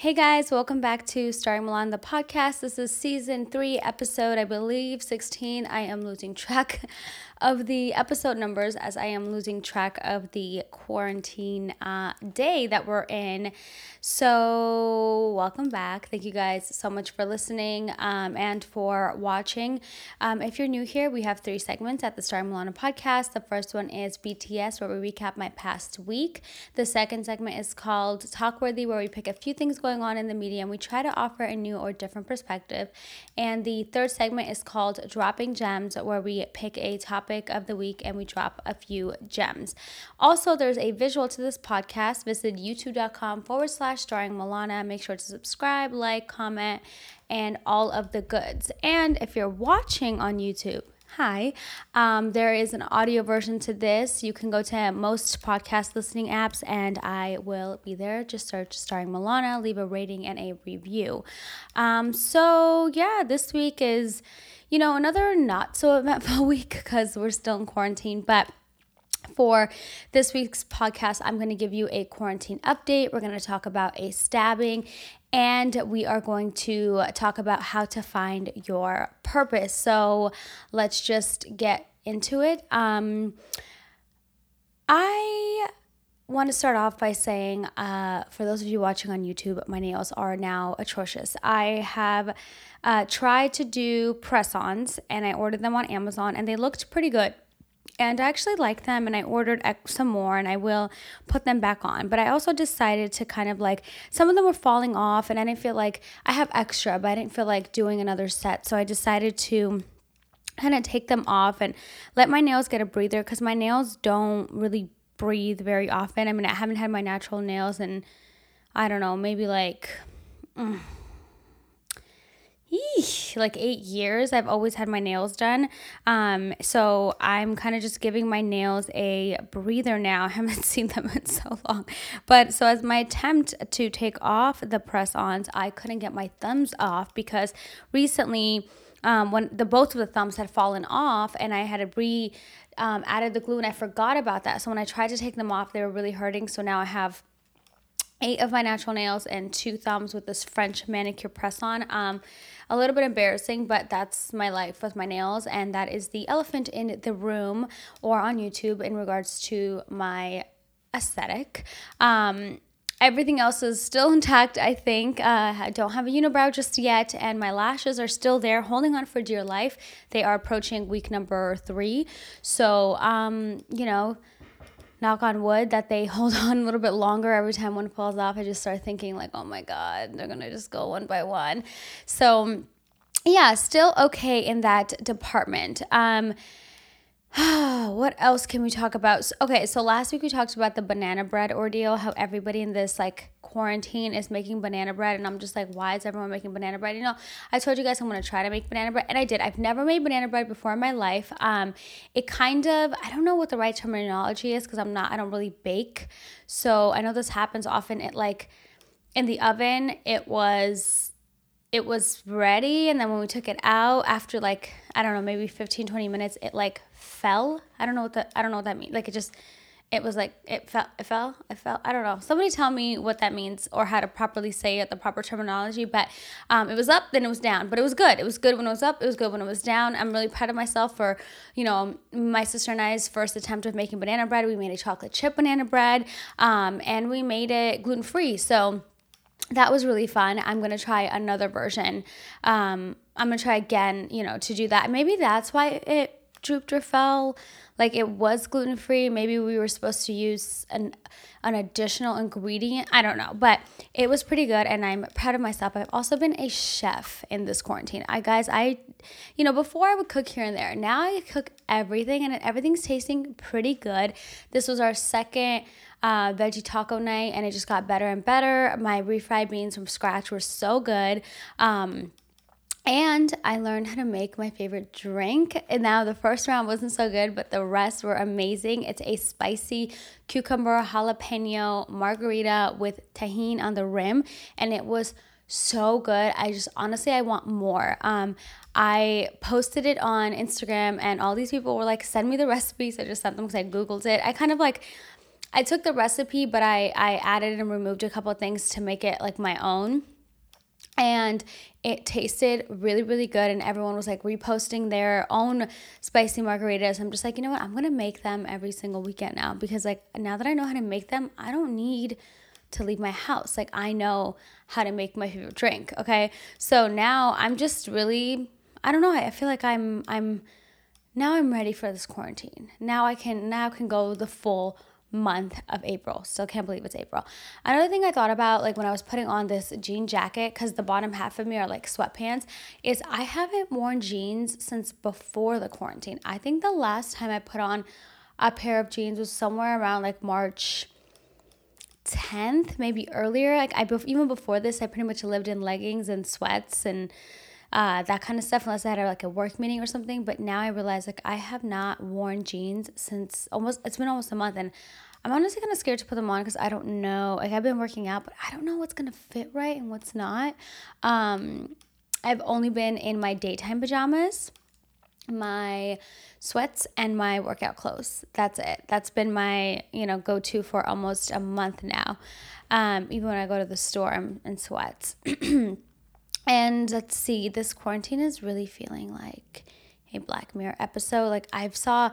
Hey guys, welcome back to Starring Milana, the podcast. This is season three, episode, I believe, 16. I am losing track of the episode numbers as I am losing track of the quarantine uh, day that we're in. So, welcome back. Thank you guys so much for listening um, and for watching. Um, if you're new here, we have three segments at the Star Milana podcast. The first one is BTS, where we recap my past week. The second segment is called Talkworthy, where we pick a few things going on in the media and we try to offer a new or different perspective. And the third segment is called Dropping Gems, where we pick a topic of the week and we drop a few gems. Also, there's a visual to this podcast. Visit youtube.com forward slash starring Milana. Make sure to subscribe, like, comment, and all of the goods. And if you're watching on YouTube, hi. Um, there is an audio version to this. You can go to most podcast listening apps, and I will be there. Just search Starring Milana, leave a rating and a review. Um, so, yeah, this week is, you know, another not so eventful week because we're still in quarantine, but for this week's podcast, I'm going to give you a quarantine update. We're going to talk about a stabbing and we are going to talk about how to find your purpose. So let's just get into it. Um, I want to start off by saying, uh, for those of you watching on YouTube, my nails are now atrocious. I have uh, tried to do press ons and I ordered them on Amazon and they looked pretty good and I actually like them and I ordered some more and I will put them back on. But I also decided to kind of like some of them were falling off and I didn't feel like I have extra, but I didn't feel like doing another set. So I decided to kind of take them off and let my nails get a breather because my nails don't really breathe very often. I mean, I haven't had my natural nails and I don't know, maybe like. Mm, Eesh, like eight years i've always had my nails done. Um, so i'm kind of just giving my nails a breather now. I haven't seen them in so long. But so as my attempt to take off the press-ons i couldn't get my thumbs off because recently um, when the both of the thumbs had fallen off and i had re um, added the glue and i forgot about that. So when i tried to take them off they were really hurting. So now i have eight of my natural nails and two thumbs with this French manicure press on. Um, a little bit embarrassing, but that's my life with my nails, and that is the elephant in the room or on YouTube in regards to my aesthetic. Um, everything else is still intact, I think. Uh, I don't have a unibrow just yet, and my lashes are still there, holding on for dear life. They are approaching week number three. So, um, you know, knock on wood that they hold on a little bit longer every time one falls off. I just start thinking like, oh my God, they're gonna just go one by one. So yeah, still okay in that department. Um, what else can we talk about? Okay, so last week we talked about the banana bread ordeal, how everybody in this like quarantine is making banana bread, and I'm just like, why is everyone making banana bread? You know, I told you guys I'm gonna try to make banana bread, and I did. I've never made banana bread before in my life. Um, it kind of I don't know what the right terminology is because I'm not I don't really bake, so I know this happens often. It like in the oven, it was it was ready and then when we took it out after like i don't know maybe 15 20 minutes it like fell. I don't know what that i don't know what that means like it just it was like it fell it fell it fell i don't know. Somebody tell me what that means or how to properly say it the proper terminology but um, it was up then it was down but it was good. It was good when it was up it was good when it was down. I'm really proud of myself for you know my sister and i's first attempt of making banana bread. We made a chocolate chip banana bread um, and we made it gluten-free. So that was really fun. I'm gonna try another version. Um, I'm gonna try again, you know, to do that. Maybe that's why it drooped or fell. Like it was gluten free. Maybe we were supposed to use an an additional ingredient. I don't know, but it was pretty good, and I'm proud of myself. I've also been a chef in this quarantine. I guys, I, you know, before I would cook here and there. Now I cook everything, and everything's tasting pretty good. This was our second uh, veggie taco night, and it just got better and better. My refried beans from scratch were so good. Um, and I learned how to make my favorite drink. And now the first round wasn't so good, but the rest were amazing. It's a spicy cucumber jalapeno margarita with Tajín on the rim, and it was so good. I just honestly I want more. Um I posted it on Instagram and all these people were like send me the recipes. I just sent them cuz I googled it. I kind of like I took the recipe, but I, I added and removed a couple things to make it like my own. And it tasted really, really good. And everyone was like reposting their own spicy margaritas. I'm just like, you know what? I'm going to make them every single weekend now because, like, now that I know how to make them, I don't need to leave my house. Like, I know how to make my favorite drink. Okay. So now I'm just really, I don't know. I feel like I'm, I'm, now I'm ready for this quarantine. Now I can, now I can go the full month of April. Still can't believe it's April. Another thing I thought about, like when I was putting on this jean jacket, because the bottom half of me are like sweatpants, is I haven't worn jeans since before the quarantine. I think the last time I put on a pair of jeans was somewhere around like March 10th, maybe earlier. Like I even before this, I pretty much lived in leggings and sweats and uh, that kind of stuff unless I had like a work meeting or something. But now I realize like I have not worn jeans since almost it's been almost a month, and I'm honestly kind of scared to put them on because I don't know. Like I've been working out, but I don't know what's gonna fit right and what's not. Um, I've only been in my daytime pajamas, my sweats, and my workout clothes. That's it. That's been my you know go to for almost a month now. Um, even when I go to the store, I'm in sweats. And let's see, this quarantine is really feeling like a Black Mirror episode. Like I've saw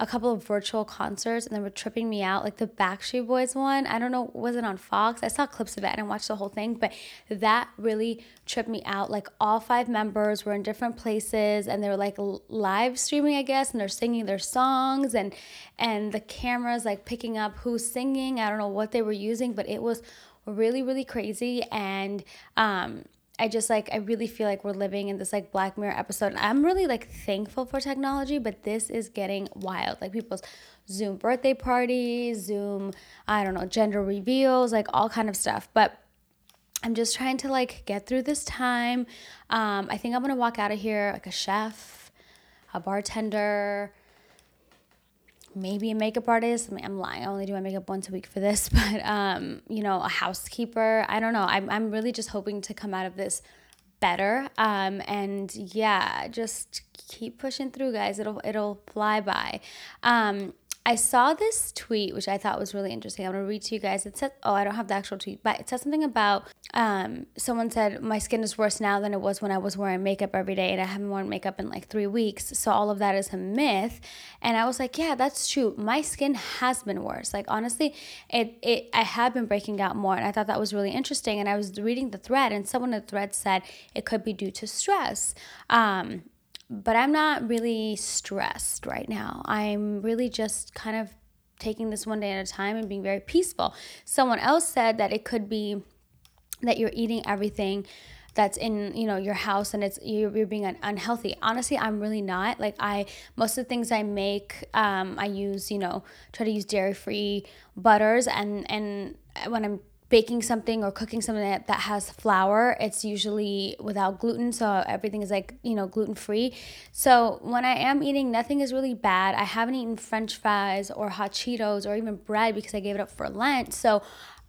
a couple of virtual concerts and they were tripping me out. Like the Backstreet Boys one, I don't know, was it on Fox? I saw clips of it. I didn't watch the whole thing, but that really tripped me out. Like all five members were in different places and they were like live streaming, I guess, and they're singing their songs and and the cameras like picking up who's singing. I don't know what they were using, but it was really really crazy and um I just like I really feel like we're living in this like Black Mirror episode. I'm really like thankful for technology, but this is getting wild. Like people's Zoom birthday parties, Zoom, I don't know, gender reveals, like all kind of stuff. But I'm just trying to like get through this time. Um, I think I'm gonna walk out of here like a chef, a bartender, maybe a makeup artist. I mean, I'm lying. I only do my makeup once a week for this, but um, you know, a housekeeper. I don't know. I'm I'm really just hoping to come out of this better. Um, and yeah, just keep pushing through, guys. It'll it'll fly by. Um, I saw this tweet, which I thought was really interesting. I'm gonna read to you guys. It said, "Oh, I don't have the actual tweet, but it says something about um, someone said my skin is worse now than it was when I was wearing makeup every day, and I haven't worn makeup in like three weeks. So all of that is a myth." And I was like, "Yeah, that's true. My skin has been worse. Like honestly, it it I have been breaking out more, and I thought that was really interesting. And I was reading the thread, and someone in the thread said it could be due to stress." Um, but I'm not really stressed right now. I'm really just kind of taking this one day at a time and being very peaceful. Someone else said that it could be that you're eating everything that's in you know your house and it's you're, you're being unhealthy honestly i'm really not like i most of the things i make um, i use you know try to use dairy free butters and and when i'm baking something or cooking something that, that has flour, it's usually without gluten. So everything is like, you know, gluten free. So when I am eating, nothing is really bad. I haven't eaten french fries or hot Cheetos or even bread because I gave it up for Lent. So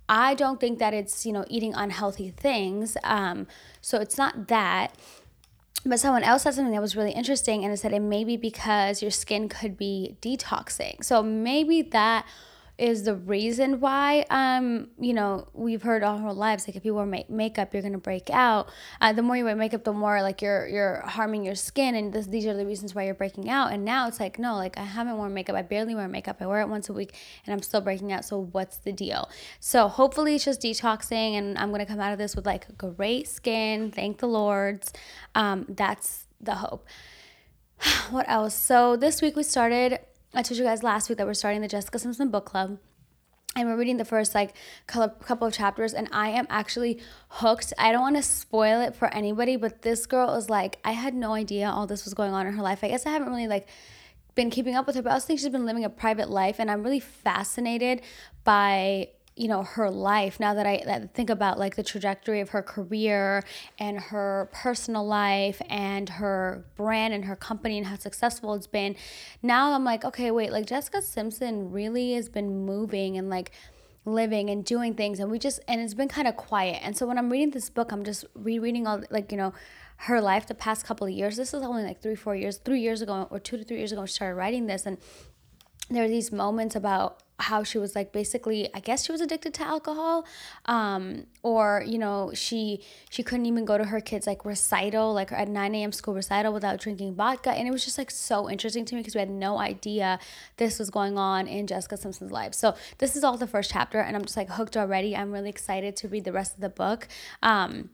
I don't think that it's, you know, eating unhealthy things. Um, so it's not that. But someone else said something that was really interesting and it said it may be because your skin could be detoxing. So maybe that is the reason why um you know we've heard all our lives like if you wear make- makeup you're gonna break out. Uh, the more you wear makeup the more like you're you're harming your skin and this, these are the reasons why you're breaking out. And now it's like no like i haven't worn makeup. I barely wear makeup. I wear it once a week and i'm still breaking out. So what's the deal? So hopefully it's just detoxing and i'm gonna come out of this with like great skin. Thank the lords. Um that's the hope. What else? So this week we started I told you guys last week that we're starting the Jessica Simpson book club. And we're reading the first like couple of chapters and i am actually hooked. I don't want to spoil it for anybody but this girl is like i had no idea all this was going on in her life. I guess i haven't really like been keeping up with her but i also think she's been living a private life and i'm really fascinated by you know her life now that I, think about like the trajectory of her career and her personal life and her brand and her company and how successful it's been now i'm like okay wait like jessica simpson really has been moving and like living and doing things and we just and it's been kind of quiet. And so when i'm reading this book i'm just rereading all like you know her life the past couple of years. This is only like three four years three years ago or two to three years ago she started writing this and there are these moments about how she was like basically I guess she was addicted to alcohol um or you know she she couldn't even go to her kids like recital like at 9 a.m school recital without drinking vodka and it was just like so interesting to me because we had no idea this was going on in Jessica Simpson's life so this is all the first chapter and I'm just like hooked already I'm really excited to read the rest of the book um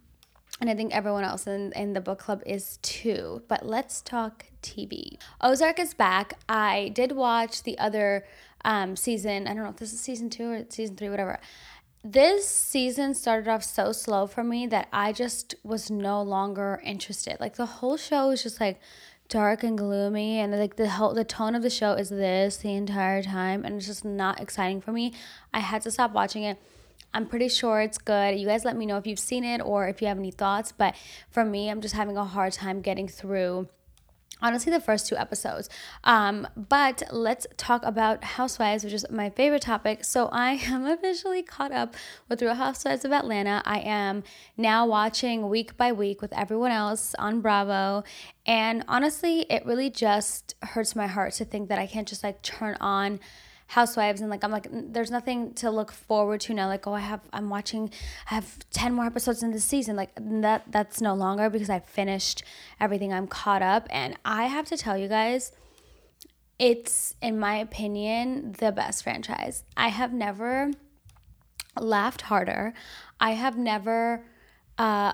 and I think everyone else in, in the book club is too. But let's talk TV. Ozark is back. I did watch the other um, season. I don't know if this is season two or season three, whatever. This season started off so slow for me that I just was no longer interested. Like the whole show was just like dark and gloomy and like the whole the tone of the show is this the entire time and it's just not exciting for me. I had to stop watching it. I'm pretty sure it's good. You guys let me know if you've seen it or if you have any thoughts, but for me, I'm just having a hard time getting through honestly the first two episodes. Um, but let's talk about housewives which is my favorite topic. So i am officially caught up with real housewives of atlanta. I am now watching week by week with everyone else on bravo. And honestly it really just hurts my heart to think that i can't just like turn on housewives and like i'm like there's nothing to look forward to now like oh i have i'm watching i have 10 more episodes in the season like that that's no longer because i finished everything i'm caught up and i have to tell you guys it's in my opinion the best franchise. I have never laughed harder. I have never uh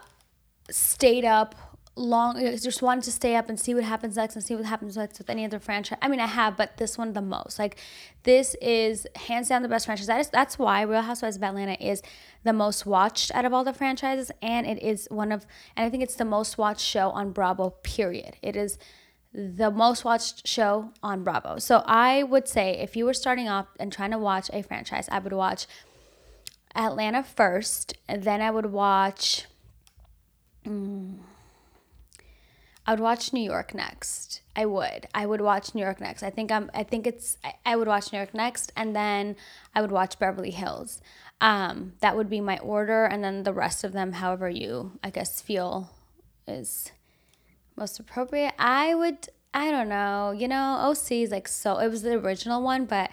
stayed up long just wanted to stay up and see what happens next and see what happens next with any other franchise. I mean, I have, but this one the most. Like this is hands down the best franchise. That is that's why Real Housewives of Atlanta is the most watched out of all the franchises and it is one of and I think it's the most watched show on Bravo period. It is the most watched show on Bravo. So I would say if you were starting off and trying to watch a franchise, I would watch Atlanta first, and then I would watch mm, I would watch New York next. I would. I would watch New York next. I think I'm. I think it's. I, I would watch New York next, and then I would watch Beverly Hills. Um, that would be my order, and then the rest of them, however you, I guess, feel is most appropriate. I would. I don't know. You know, OC is like so. It was the original one, but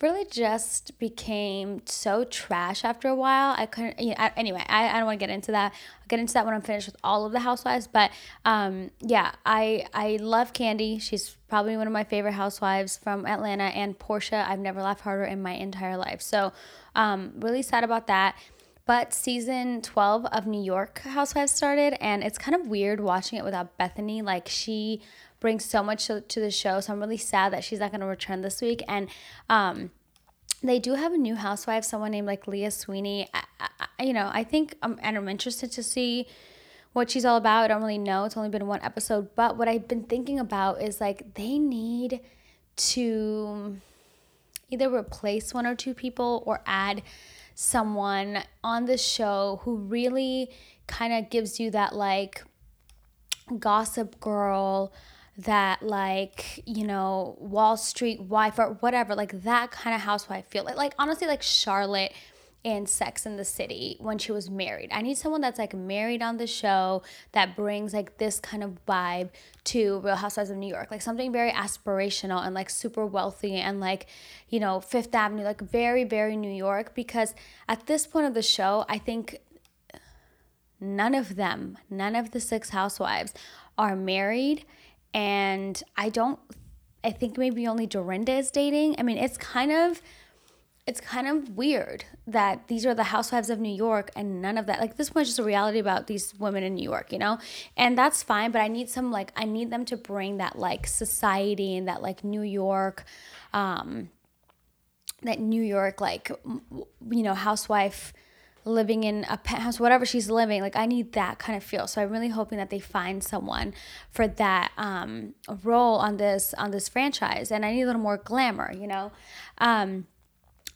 really just became so trash after a while. I couldn't, you know, anyway, I, I don't want to get into that. I'll get into that when I'm finished with all of the housewives. But um, yeah, I, I love Kandi. She's probably one of my favorite housewives from Atlanta. And Porsha. I've never laughed harder in my entire life. So um, really sad about that. But season 12 of New York Housewives started, and it's kind of weird watching it without Bethany. Like, she brings so much to, the show. So I'm really sad that she's not going to return this week. And um, they do have a new housewife, someone named like Leah Sweeney. I, I, you know, I think I'm, and I'm interested to see what she's all about. I don't really know. It's only been one episode. But what I've been thinking about is like they need to either replace one or two people or add someone on the show who really kind of gives you that like gossip girl that like you know wall street wife or whatever like that kind of housewife feel like like honestly like charlotte in Sex in the City when she was married. I need someone that's like married on the show that brings like this kind of vibe to Real Housewives of New York, like something very aspirational and like super wealthy and like, you know, Fifth Avenue, like very, very New York. Because at this point of the show, I think none of them, none of the six housewives are married and I don't I think maybe only Dorinda is dating. I mean, it's kind of it's kind of weird that these are the housewives of New York and none of that. Like this was just a reality about these women in New York, you know? And that's fine, but I need some like I need them to bring that like society and that like New York um that New York like you know, housewife living in a penthouse, whatever she's living. Like I need that kind of feel. So I'm really hoping that they find someone for that um, role on this on this franchise. And I need a little more glamour, you know. Um,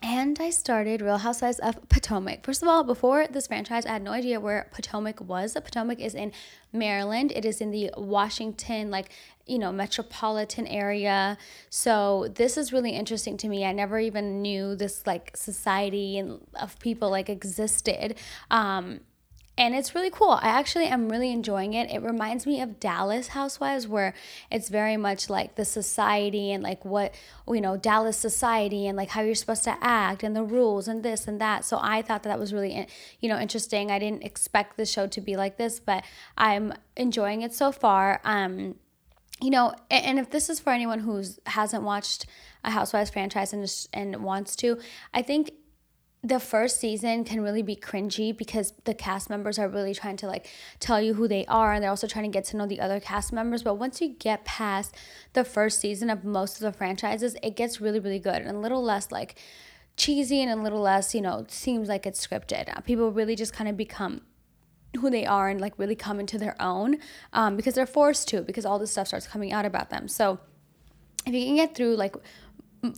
and I started Real Housewives of Potomac. First of all, before this franchise, I had no idea where Potomac was. Potomac is in Maryland. It is in the Washington, like, you know, metropolitan area. So this is really interesting to me. I never even knew this like society and of people like existed. Um, and it's really cool. I actually am really enjoying it. It reminds me of Dallas Housewives, where it's very much like the society and like what, you know, Dallas society and like how you're supposed to act and the rules and this and that. So I thought that, that was really, you know, interesting. I didn't expect the show to be like this, but I'm enjoying it so far. Um, you know, and, if this is for anyone who hasn't watched a Housewives franchise and and wants to, I think the first season can really be cringy because the cast members are really trying to like tell you who they are and they're also trying to get to know the other cast members. But once you get past the first season of most of the franchises it gets really really good and a little less like cheesy and a little less you know seems like it's scripted. People really just kind of become who they are and like really come into their own um, because they're forced to because all this stuff starts coming out about them. So if you can get through like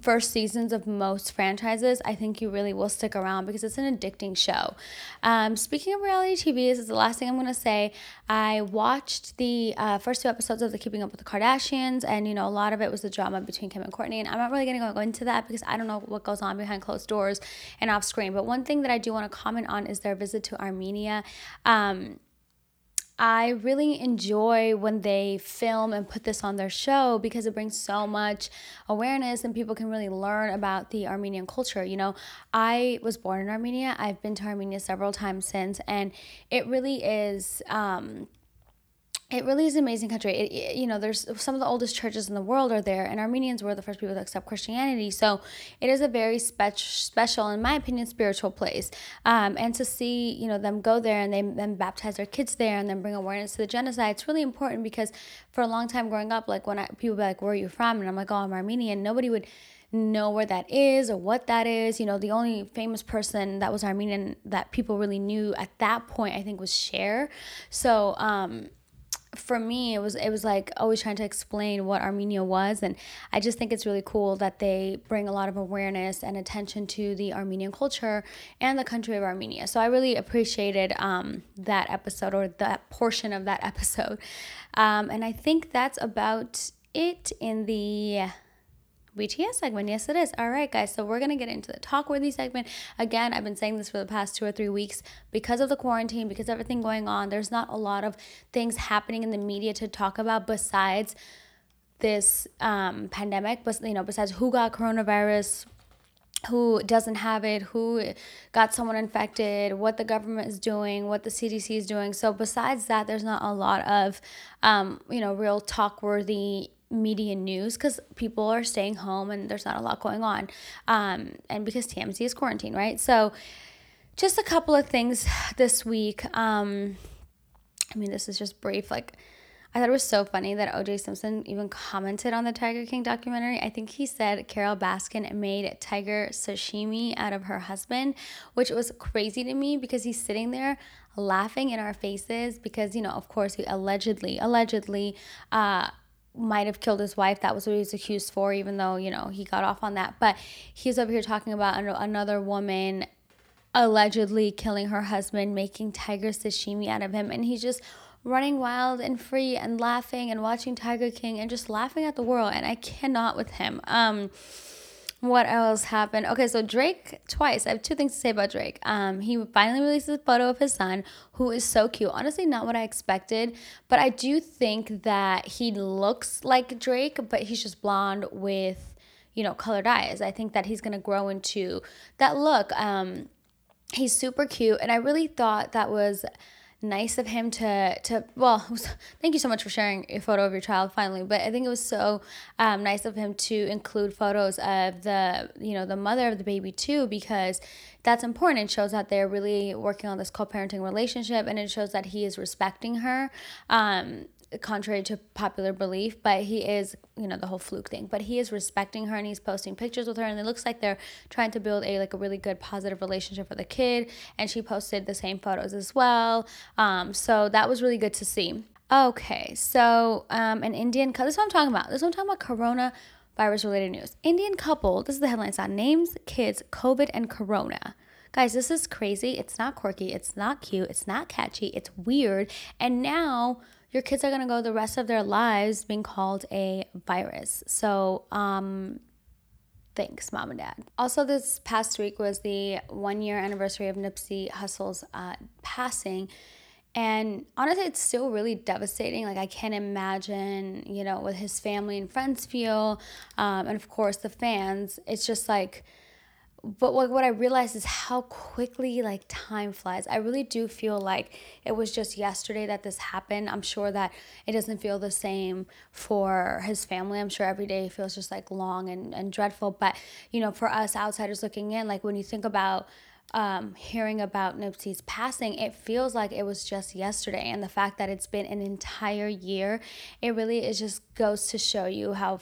first seasons of most franchises, I think you really will stick around because it's an addicting show. Um, speaking of reality TV, this is the last thing I'm going to say. I watched the uh, first two episodes of the Keeping Up with the Kardashians, and you know, a lot of it was the drama between Kim and Kourtney. And I'm not really going to go into that because I don't know what goes on behind closed doors and off screen. But one thing that I do want to comment on is their visit to Armenia. Um, I really enjoy when they film and put this on their show because it brings so much awareness and people can really learn about the Armenian culture. You know, I was born in Armenia, I've been to Armenia several times since, and it really is. Um, it really is an amazing country. It, it, you know, there's some of the oldest churches in the world are there, and Armenians were the first people to accept Christianity. So it is a very spe- special, in my opinion, spiritual place. Um, and to see, you know, them go there and they then baptize their kids there and then bring awareness to the genocide, it's really important because for a long time growing up, like when I, people be like, "Where are you from?" and I'm like, "Oh, I'm Armenian." Nobody would know where that is or what that is. You know, the only famous person that was Armenian that people really knew at that point, I think, was Cher. So, um, for me it was it was like always trying to explain what Armenia was and I just think it's really cool that they bring a lot of awareness and attention to the Armenian culture and the country of Armenia. So I really appreciated um, that episode or that portion of that episode. Um, and I think that's about it in the BTS segment. Yes, it is. All right, guys. So we're going to get into the talk worthy segment. Again, I've been saying this for the past two or three weeks because of the quarantine, because everything going on. There's not a lot of things happening in the media to talk about besides this um, pandemic, but you know, besides who got coronavirus, who doesn't have it, who got someone infected, what the government is doing, what the CDC is doing. So besides that, there's not a lot of, um, you know, real talk worthy media news because people are staying home and there's not a lot going on. Um, and because TMZ is quarantine, right? So, just a couple of things this week. Um, I mean, this is just brief. Like, I thought it was so funny that OJ Simpson even commented on the Tiger King documentary. I think he said Carole Baskin made tiger sashimi out of her husband, which was crazy to me because he's sitting there laughing in our faces because, you know, of course, he allegedly, allegedly, uh, might have killed his wife. That was what he was accused for, even though, you know, he got off on that. But he's over here talking about another woman allegedly killing her husband, making tiger sashimi out of him. And he's just running wild and free and laughing and watching Tiger King and just laughing at the world. And I cannot with him. Um, what else happened? Okay, so Drake twice. I have two things to say about Drake. Um, he finally released a photo of his son, who is so cute. Honestly, not what I expected, but I do think that he looks like Drake, but he's just blonde with, you know, colored eyes. I think that he's gonna grow into that look. Um, he's super cute, and I really thought that was nice of him to to well was, thank you so much for sharing a photo of your child finally but i think it was so um, nice of him to include photos of the you know the mother of the baby too because that's important. It shows that they're really working on this co-parenting relationship and it shows that he is respecting her. Um, contrary to popular belief, but he is, you know, the whole fluke thing. But he is respecting her and he's posting pictures with her, and it looks like they're trying to build a like a really good positive relationship for the kid. And she posted the same photos as well. Um, so that was really good to see. Okay, so um, an Indian. This is what I'm talking about. This is what I'm talking about. Corona virus related news. Indian couple. This is the headline. On names, kids, COVID, and Corona. Guys, this is crazy. It's not quirky. It's not cute. It's not catchy. It's weird. And now your kids are going to go the rest of their lives being called a virus. So, um, Thanks, mom and dad. Also, this past week was the one year anniversary of Nipsey Hussle's uh, passing. And honestly, it's still really devastating. Like, I can't imagine, you know, what his family and friends feel. Um, and of course, the fans. It's just like, but what, what I realized is how quickly like time flies. I really do feel like it was just yesterday that this happened. I'm sure that it doesn't feel the same for his family. I'm sure every day feels just like long and, and dreadful. But, you know, for us outsiders looking in, like when you think about um, hearing about Nipsey's passing, it feels like it was just yesterday. And the fact that it's been an entire year, it really is just goes to show you how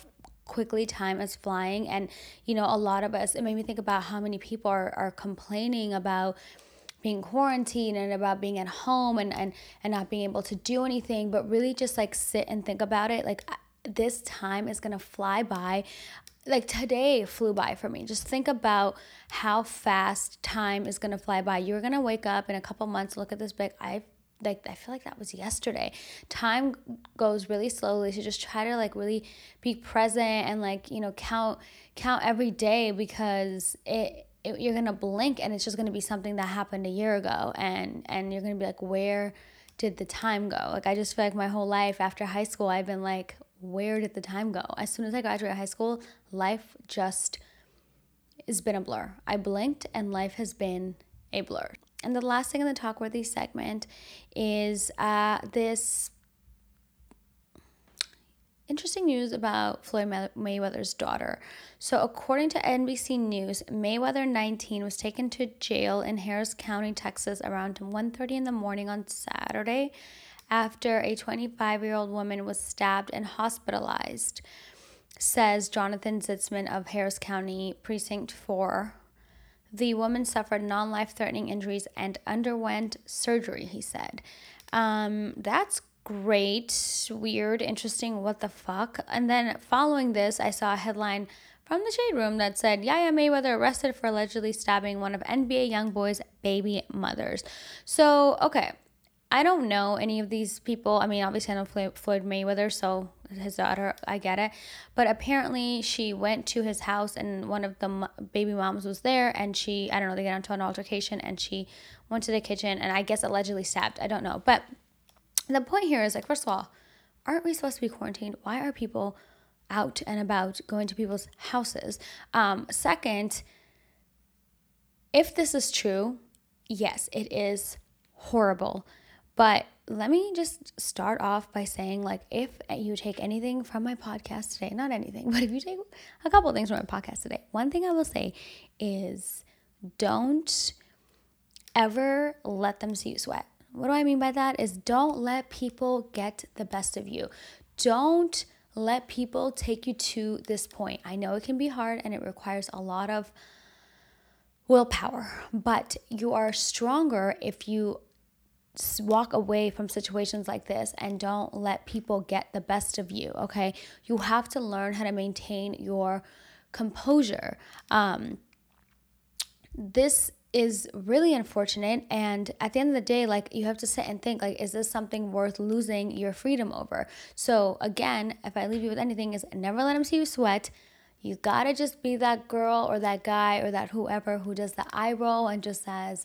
quickly time is flying. And you know a lot of us it made me think about how many people are, are complaining about being quarantined and about being at home and, and and not being able to do anything but really just like sit and think about it. Like this time is gonna fly by. Like today flew by for me. Just think about how fast time is gonna fly by. You're gonna wake up in a couple months look at this big i've like I feel like that was yesterday. Time goes really slowly, so just try to like really be present and like you know count count every day because it, it you're gonna blink and it's just gonna be something that happened a year ago and and you're gonna be like where did the time go? Like I just feel like my whole life after high school I've been like where did the time go? As soon as I graduated high school, life just has been a blur. I blinked and life has been a blur. And the last thing in the Talkworthy segment is uh, this interesting news about Floyd Mayweather's daughter. So, according to NBC News, Mayweather 19 was taken to jail in Harris County, Texas around 1:30 in the morning on Saturday after a 25-year-old woman was stabbed and hospitalized. Says Jonathan Zitzman of Harris County Precinct 4 the woman suffered non life threatening injuries and underwent surgery, he said. Um, that's great, weird, interesting, what the fuck. And then following this, I saw a headline from the Shade Room that said Yaya Mayweather arrested for allegedly stabbing one of NBA YoungBoy's baby mothers. So, okay, I don't know any of these people. I mean, obviously, I know Floyd Mayweather, so his daughter, I get it. But apparently, she went to his house, and one of the baby moms was there, and she, I don't know, they got into an altercation, and she went to the kitchen, and I guess allegedly stabbed. I don't know. But the point here is like, first of all, aren't we supposed to be quarantined? Why are people out and about going to people's houses? Um, second, if this is true, yes, it is horrible but let me just start off by saying like if you take anything from my podcast today, not anything, but if you take a couple things from my podcast today, one thing I will say is don't ever let them see you sweat. What do I mean by that? Is don't let people get the best of you. Don't let people take you to this point. I know it can be hard and it requires a lot of willpower, but you are stronger if you walk away from situations like this and don't let people get the best of you, okay? You have to learn how to maintain your composure. Um, this is really unfortunate and at the end of the day like you have to sit and think like is this something worth losing your freedom over so again if i leave you with anything is never let them see you sweat you gotta just be that girl or that guy or that whoever who does the eye roll and just says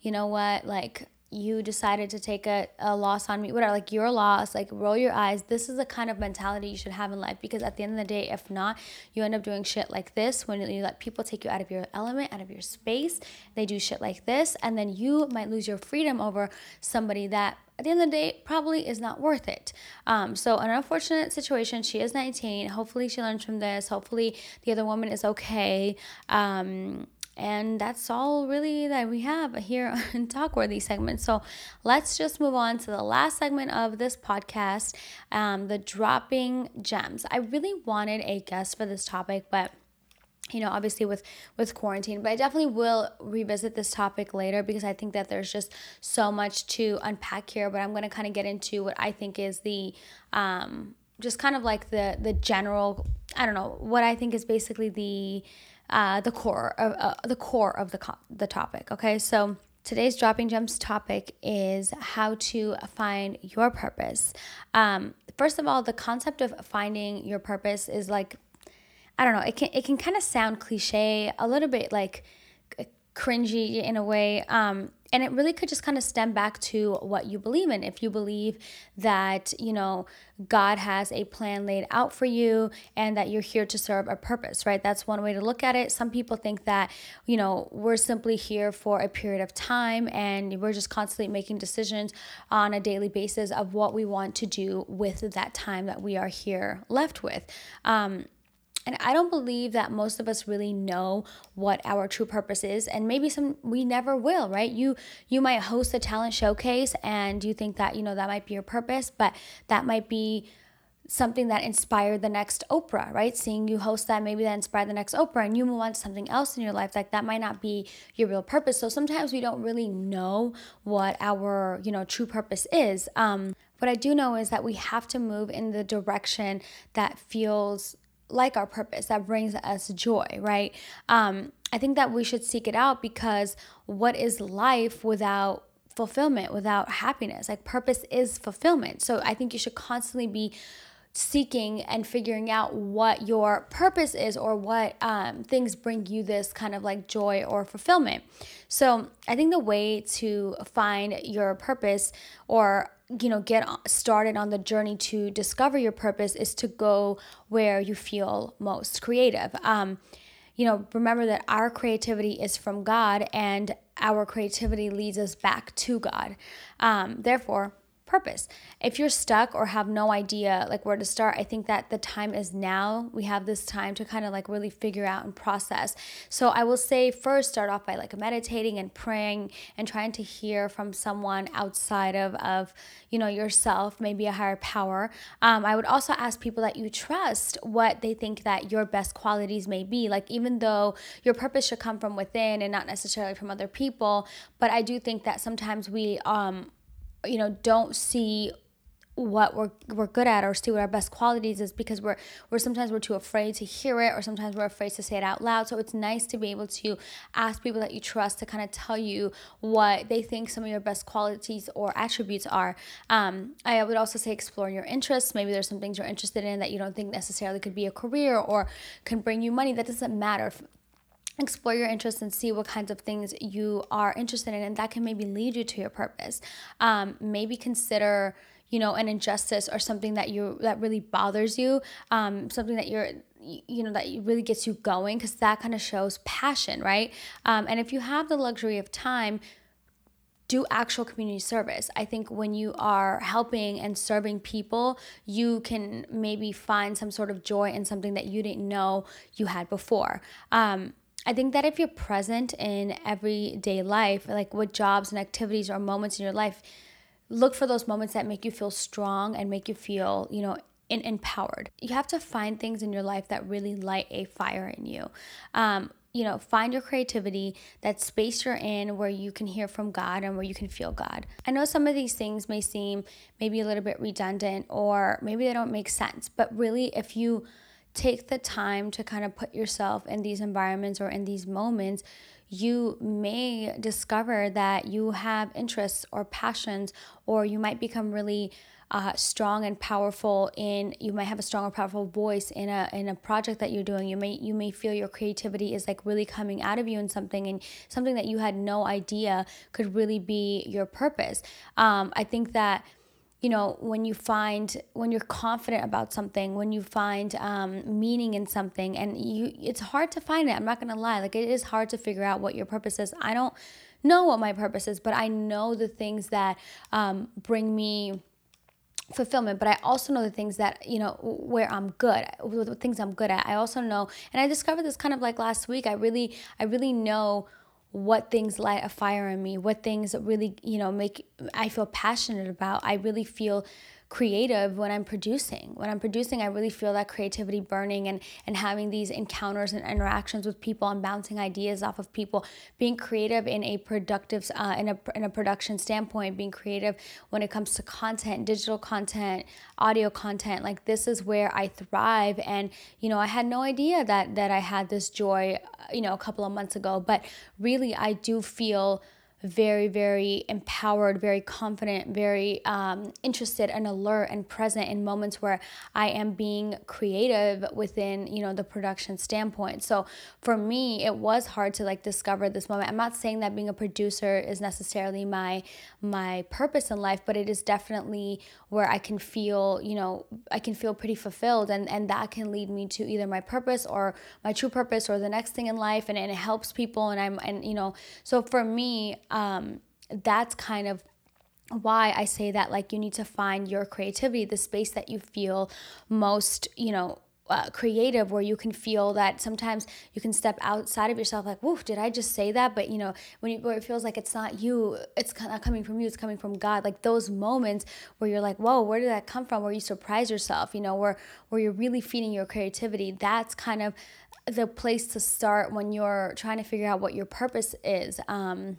you know what like you decided to take a, a loss on me, whatever, like your loss, like roll your eyes. This is the kind of mentality you should have in life because at the end of the day, if not, you end up doing shit like this when you let people take you out of your element, out of your space. They do shit like this, and then you might lose your freedom over somebody that at the end of the day probably is not worth it. Um, so an unfortunate situation. She is 19. Hopefully she learns from this. Hopefully the other woman is okay. Um, and that's all really that we have here in Talkworthy segment. So let's just move on to the last segment of this podcast um, the dropping gems. I really wanted a guest for this topic, but you know obviously with with quarantine but i definitely will revisit this topic later because i think that there's just so much to unpack here but i'm going to kind of get into what i think is the um just kind of like the the general i don't know what i think is basically the uh, the core of uh, the core of the co- the topic. Okay, so today's dropping gems topic is how to find your purpose. Um, first of all, the concept of finding your purpose is like I don't know, it can it can kind of sound cliche, a little bit like cringy in a way. Um, and it really could just kind of stem back to what you believe in. If you believe that, you know, God has a plan laid out for you and that you're here to serve a purpose, right? That's one way to look at it. Some people think that, you know, we're simply here for a period of time and we're just constantly making decisions on a daily basis of what we want to do with that time that we are here left with. Um, and I don't believe that most of us really know what our true purpose is and maybe some we never will, right? You you might host a talent showcase and you think that, you know, that might be your purpose, but that might be something that inspired the next Oprah, right? Seeing you host that, maybe that inspired the next Oprah, and you move on to something else in your life, like that might not be your real purpose. So sometimes we don't really know what our, you know, true purpose is. Um, what I do know is that we have to move in the direction that feels like our purpose that brings us joy, right? Um, I think that we should seek it out because what is life without fulfillment, without happiness? Like, purpose is fulfillment. So, I think you should constantly be seeking and figuring out what your purpose is or what um, things bring you this kind of like joy or fulfillment. So, I think the way to find your purpose or you know get started on the journey to discover your purpose is to go where you feel most creative. Um, you know remember that our creativity is from god and our creativity leads us back to god. Um, therefore purpose. If you're stuck or have no idea like where to start, I think that the time is now. We have this time to kind of like really figure out and process. So I will say first start off by like meditating and praying and trying to hear from someone outside of of you know yourself, maybe a higher power. Um, I would also ask people that you trust what they think that your best qualities may be. Like even though your purpose should come from within and not necessarily from other people, but I do think that sometimes we um you know don't see what we're we're good at or see what our best qualities is because we're we're sometimes we're too afraid to hear it or sometimes we're afraid to say it out loud. So it's nice to be able to ask people that you trust to kind of tell you what they think some of your best qualities or attributes are. Um, I would also say explore your interests. Maybe there's some things you're interested in that you don't think necessarily could be a career or can bring you money. That doesn't matter explore your interests and see what kinds of things you are interested in and that can maybe lead you to your purpose um, maybe consider you know an injustice or something that you that really bothers you um, something that you're you know that really gets you going because that kind of shows passion right um, and if you have the luxury of time do actual community service. I think when you are helping and serving people, you can maybe find some sort of joy in something that you didn't know you had before. Um, I think that if you're present in everyday life, like what jobs and activities or moments in your life, look for those moments that make you feel strong and make you feel, you know, in, empowered. You have to find things in your life that really light a fire in you. Um, you know, find your creativity, that space you're in where you can hear from God and where you can feel God. I know some of these things may seem maybe a little bit redundant or maybe they don't make sense, but really, if you take the time to kind of put yourself in these environments or in these moments, you may discover that you have interests or passions, or you might become really uh, strong and powerful in you might have a strong or powerful voice in a in a project that you're doing. You may you may feel your creativity is like really coming out of you in something and something that you had no idea could really be your purpose. Um, i think that you know when you find when you're confident about something when you find um, meaning in something and you it's hard to find it i'm not gonna lie like it is hard to figure out what your purpose is. I don't know what my purpose is but i know the things that um, bring me fulfillment but i also know the things that you know where i'm good the things i'm good at. I also know and i discovered this kind of like last week i really i really know what things light a fire in me, what things really, you know, make I feel passionate about. I really feel creative when I'm producing. When I'm producing, I really feel that creativity burning and, and having these encounters and interactions with people and bouncing ideas off of people. Being creative in a productive, uh, in, a, in a production standpoint, being creative when it comes to content, digital content, audio content. Like this is where I thrive. And, you know, I had no idea that, that I had this joy, uh, you know, a couple of months ago. But really, I do feel very, very empowered, very confident, very um, interested and alert and present in moments where I am being creative within, you know, the production standpoint. So for me, it was hard to like discover this moment. I'm not saying that being a producer is necessarily my my purpose in life, but it is definitely where I can feel, you know, I can feel pretty fulfilled and and that can lead me to either my purpose or my true purpose or the next thing in life and, and it helps people and I'm and you know, so for me, um, that's kind of why I say that like you need to find your creativity, the space that you feel most, you know, uh, creative where you can feel that sometimes you can step outside of yourself like woof did i just say that? But you know when you, where it feels like it's not you it's not coming from you it's coming from god like those moments where you're like whoa where did that come from? Where you surprise yourself you know where where you're really feeding your creativity. That's kind of the place to start when you're trying to figure out what your purpose is. Um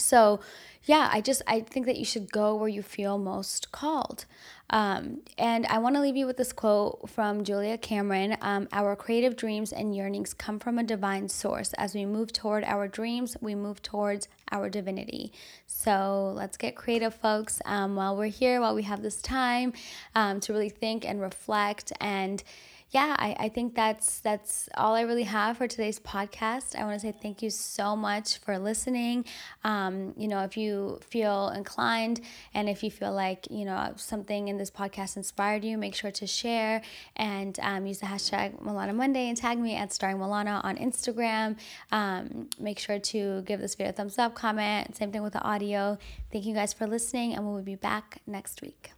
so yeah i just i think that you should go where you feel most called. Um, and i want to leave you with this quote from julia cameron um, our creative dreams and yearnings come from a divine source. As we move toward our dreams we move towards our divinity. So let's get creative folks um, while we're here while we have this time um, to really think and reflect and yeah, I, I think that's that's all I really have for today's podcast. I want to say thank you so much for listening. Um, you know, if you feel inclined and if you feel like you know something in this podcast inspired you, make sure to share and um, use the hashtag Milana Monday and tag me at Starring Milana on Instagram. Um, make sure to give this video a thumbs up, comment. Same thing with the audio. Thank you guys for listening, and we'll be back next week.